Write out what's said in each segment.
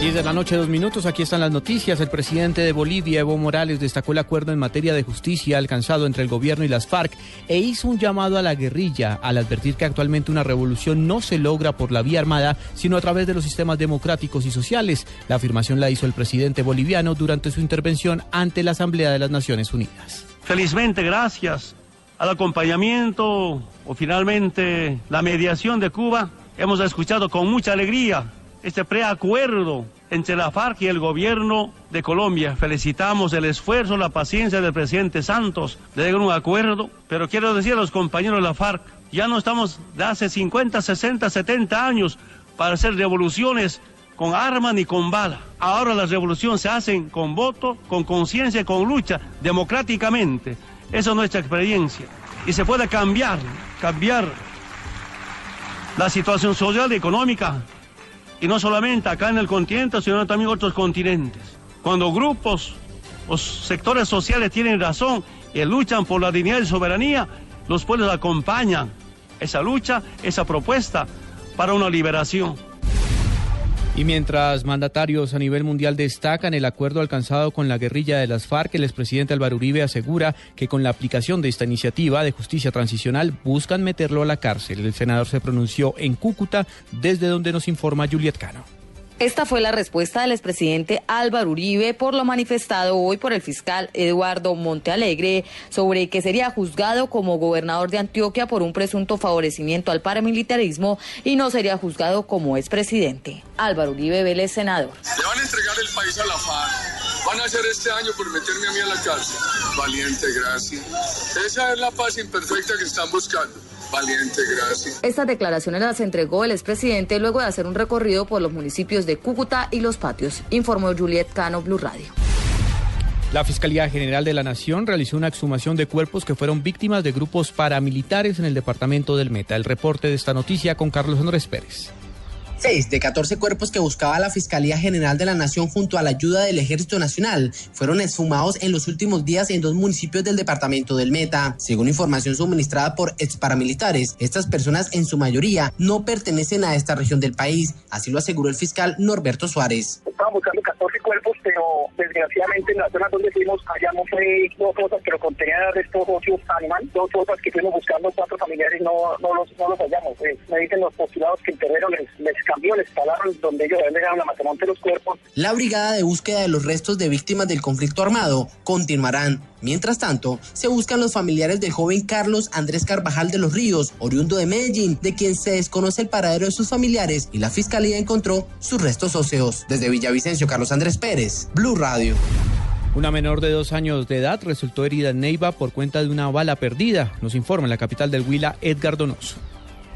10 de la noche, dos minutos. Aquí están las noticias. El presidente de Bolivia, Evo Morales, destacó el acuerdo en materia de justicia alcanzado entre el gobierno y las FARC e hizo un llamado a la guerrilla al advertir que actualmente una revolución no se logra por la vía armada, sino a través de los sistemas democráticos y sociales. La afirmación la hizo el presidente boliviano durante su intervención ante la Asamblea de las Naciones Unidas. Felizmente, gracias al acompañamiento o finalmente la mediación de Cuba, hemos escuchado con mucha alegría este preacuerdo entre la FARC y el gobierno de Colombia. Felicitamos el esfuerzo, la paciencia del presidente Santos de llegar a un acuerdo, pero quiero decir a los compañeros de la FARC, ya no estamos de hace 50, 60, 70 años para hacer revoluciones con arma ni con bala. Ahora las revoluciones se hacen con voto, con conciencia, con lucha, democráticamente. Esa es nuestra experiencia. Y se puede cambiar, cambiar la situación social y económica y no solamente acá en el continente, sino también en otros continentes. Cuando grupos o sectores sociales tienen razón y luchan por la dignidad y soberanía, los pueblos acompañan esa lucha, esa propuesta para una liberación. Y mientras mandatarios a nivel mundial destacan el acuerdo alcanzado con la guerrilla de las FARC, el expresidente Álvaro Uribe asegura que con la aplicación de esta iniciativa de justicia transicional buscan meterlo a la cárcel. El senador se pronunció en Cúcuta, desde donde nos informa Juliet Cano. Esta fue la respuesta del expresidente Álvaro Uribe por lo manifestado hoy por el fiscal Eduardo Montealegre sobre que sería juzgado como gobernador de Antioquia por un presunto favorecimiento al paramilitarismo y no sería juzgado como expresidente. Álvaro Uribe Vélez, senador. Le van a entregar el país a la FARC. Van a hacer este año por meterme a mí a la cárcel. Valiente, gracias. Esa es la paz imperfecta que están buscando. Valiente, gracias. Estas declaraciones las entregó el expresidente luego de hacer un recorrido por los municipios de Cúcuta y Los Patios, informó Juliet Cano, Blue Radio. La Fiscalía General de la Nación realizó una exhumación de cuerpos que fueron víctimas de grupos paramilitares en el departamento del Meta. El reporte de esta noticia con Carlos Andrés Pérez. Seis de 14 cuerpos que buscaba la Fiscalía General de la Nación junto a la ayuda del Ejército Nacional fueron exhumados en los últimos días en dos municipios del departamento del Meta. Según información suministrada por ex paramilitares, estas personas en su mayoría no pertenecen a esta región del país, así lo aseguró el fiscal Norberto Suárez. Estaban buscando 14 cuerpos, pero desgraciadamente en la zona donde fuimos hallamos eh, dos fosas lo contenían de estos óseos animal, dos fosas que fuimos buscando cuatro familiares no, no, los, no los hallamos. Eh, me dicen los postulados que el terreno les, les cambió, les talaron donde ellos dejado la matamonte los cuerpos. La brigada de búsqueda de los restos de víctimas del conflicto armado continuarán. Mientras tanto, se buscan los familiares del joven Carlos Andrés Carvajal de los Ríos, oriundo de Medellín, de quien se desconoce el paradero de sus familiares y la fiscalía encontró sus restos óseos. Desde Villavicencio, Carlos Andrés Pérez, Blue Radio. Una menor de dos años de edad resultó herida en Neiva por cuenta de una bala perdida, nos informa en la capital del Huila, Edgar Donoso.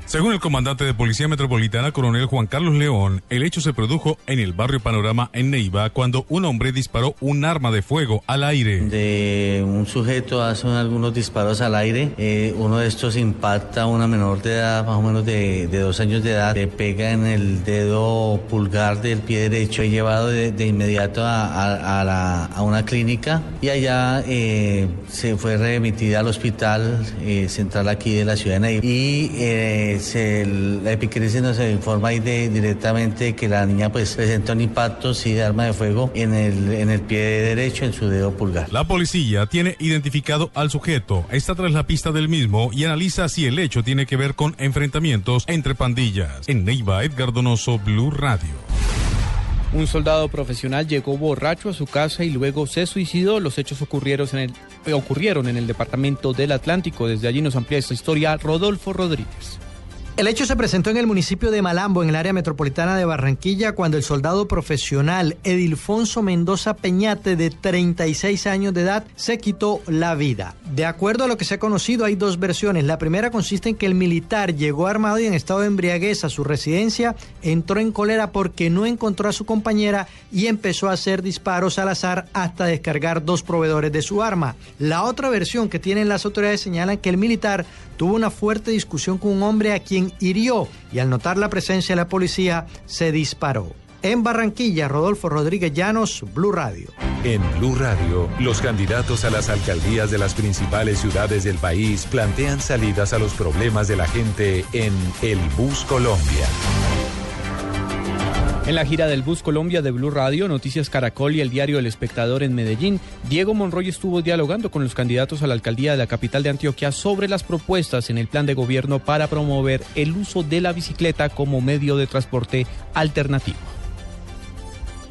Según el comandante de Policía Metropolitana, coronel Juan Carlos León, el hecho se produjo en el barrio Panorama en Neiva cuando un hombre disparó un arma de fuego al aire. De un sujeto hace algunos disparos al aire, eh, uno de estos impacta a una menor de edad, más o menos de, dos años de edad, le pega en el dedo pulgar del pie derecho y llevado de, inmediato a, una clínica y allá eh, se fue remitida al hospital eh, central aquí de la ciudad de Neiva. Eh, se, la epicrisis nos informa ahí de, directamente que la niña pues presentó un impacto sí, de arma de fuego en el, en el pie derecho, en su dedo pulgar. La policía tiene identificado al sujeto, está tras la pista del mismo y analiza si el hecho tiene que ver con enfrentamientos entre pandillas. En Neiva, Edgar Donoso, Blue Radio. Un soldado profesional llegó borracho a su casa y luego se suicidó. Los hechos ocurrieron en el, ocurrieron en el departamento del Atlántico. Desde allí nos amplía esta historia Rodolfo Rodríguez. El hecho se presentó en el municipio de Malambo, en el área metropolitana de Barranquilla, cuando el soldado profesional Edilfonso Mendoza Peñate, de 36 años de edad, se quitó la vida. De acuerdo a lo que se ha conocido, hay dos versiones. La primera consiste en que el militar llegó armado y en estado de embriaguez a su residencia, entró en cólera porque no encontró a su compañera y empezó a hacer disparos al azar hasta descargar dos proveedores de su arma. La otra versión que tienen las autoridades señalan que el militar tuvo una fuerte discusión con un hombre a quien hirió y al notar la presencia de la policía se disparó. En Barranquilla, Rodolfo Rodríguez Llanos, Blue Radio. En Blue Radio, los candidatos a las alcaldías de las principales ciudades del país plantean salidas a los problemas de la gente en El Bus Colombia. En la gira del Bus Colombia de Blue Radio, Noticias Caracol y el diario El Espectador en Medellín, Diego Monroy estuvo dialogando con los candidatos a la alcaldía de la capital de Antioquia sobre las propuestas en el plan de gobierno para promover el uso de la bicicleta como medio de transporte alternativo.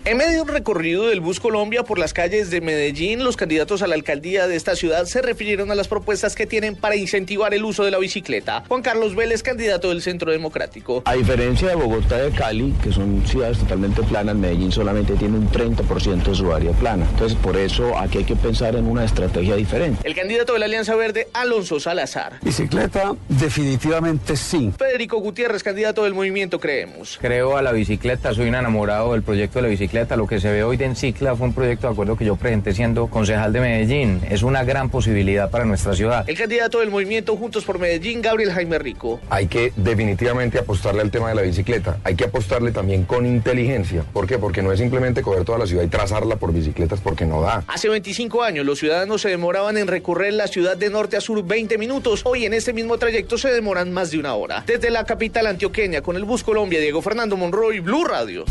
En medio de un recorrido del Bus Colombia por las calles de Medellín, los candidatos a la alcaldía de esta ciudad se refirieron a las propuestas que tienen para incentivar el uso de la bicicleta. Juan Carlos Vélez, candidato del Centro Democrático. A diferencia de Bogotá y de Cali, que son ciudades totalmente planas, Medellín solamente tiene un 30% de su área plana. Entonces, por eso aquí hay que pensar en una estrategia diferente. El candidato de la Alianza Verde, Alonso Salazar. Bicicleta, definitivamente sí. Federico Gutiérrez, candidato del movimiento Creemos. Creo a la bicicleta, soy un enamorado del proyecto de la bicicleta lo que se ve hoy de Encicla fue un proyecto de acuerdo que yo presenté siendo concejal de Medellín. Es una gran posibilidad para nuestra ciudad. El candidato del movimiento Juntos por Medellín, Gabriel Jaime Rico. Hay que definitivamente apostarle al tema de la bicicleta. Hay que apostarle también con inteligencia. ¿Por qué? Porque no es simplemente coger toda la ciudad y trazarla por bicicletas porque no da. Hace 25 años los ciudadanos se demoraban en recorrer la ciudad de norte a sur 20 minutos. Hoy en este mismo trayecto se demoran más de una hora. Desde la capital antioqueña con el Bus Colombia, Diego Fernando Monroy, Blue Radio.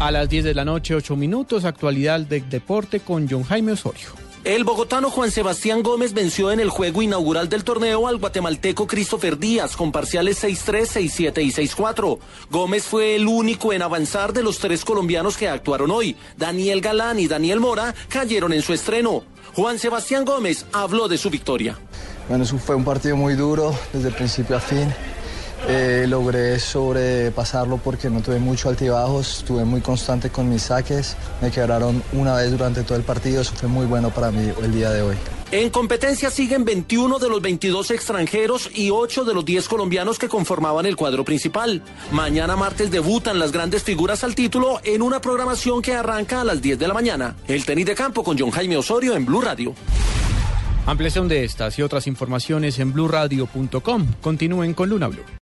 A las 10 de la noche, 8 minutos, actualidad del deporte con John Jaime Osorio. El bogotano Juan Sebastián Gómez venció en el juego inaugural del torneo al guatemalteco Christopher Díaz con parciales 6-3, 6-7 y 6-4. Gómez fue el único en avanzar de los tres colombianos que actuaron hoy. Daniel Galán y Daniel Mora cayeron en su estreno. Juan Sebastián Gómez habló de su victoria. Bueno, eso fue un partido muy duro desde el principio a fin. Eh, logré sobrepasarlo porque no tuve mucho altibajos, estuve muy constante con mis saques, me quebraron una vez durante todo el partido, eso fue muy bueno para mí el día de hoy. En competencia siguen 21 de los 22 extranjeros y 8 de los 10 colombianos que conformaban el cuadro principal. Mañana martes debutan las grandes figuras al título en una programación que arranca a las 10 de la mañana. El tenis de campo con John Jaime Osorio en Blue Radio. Ampliación de estas y otras informaciones en blurradio.com. Continúen con Luna Blue.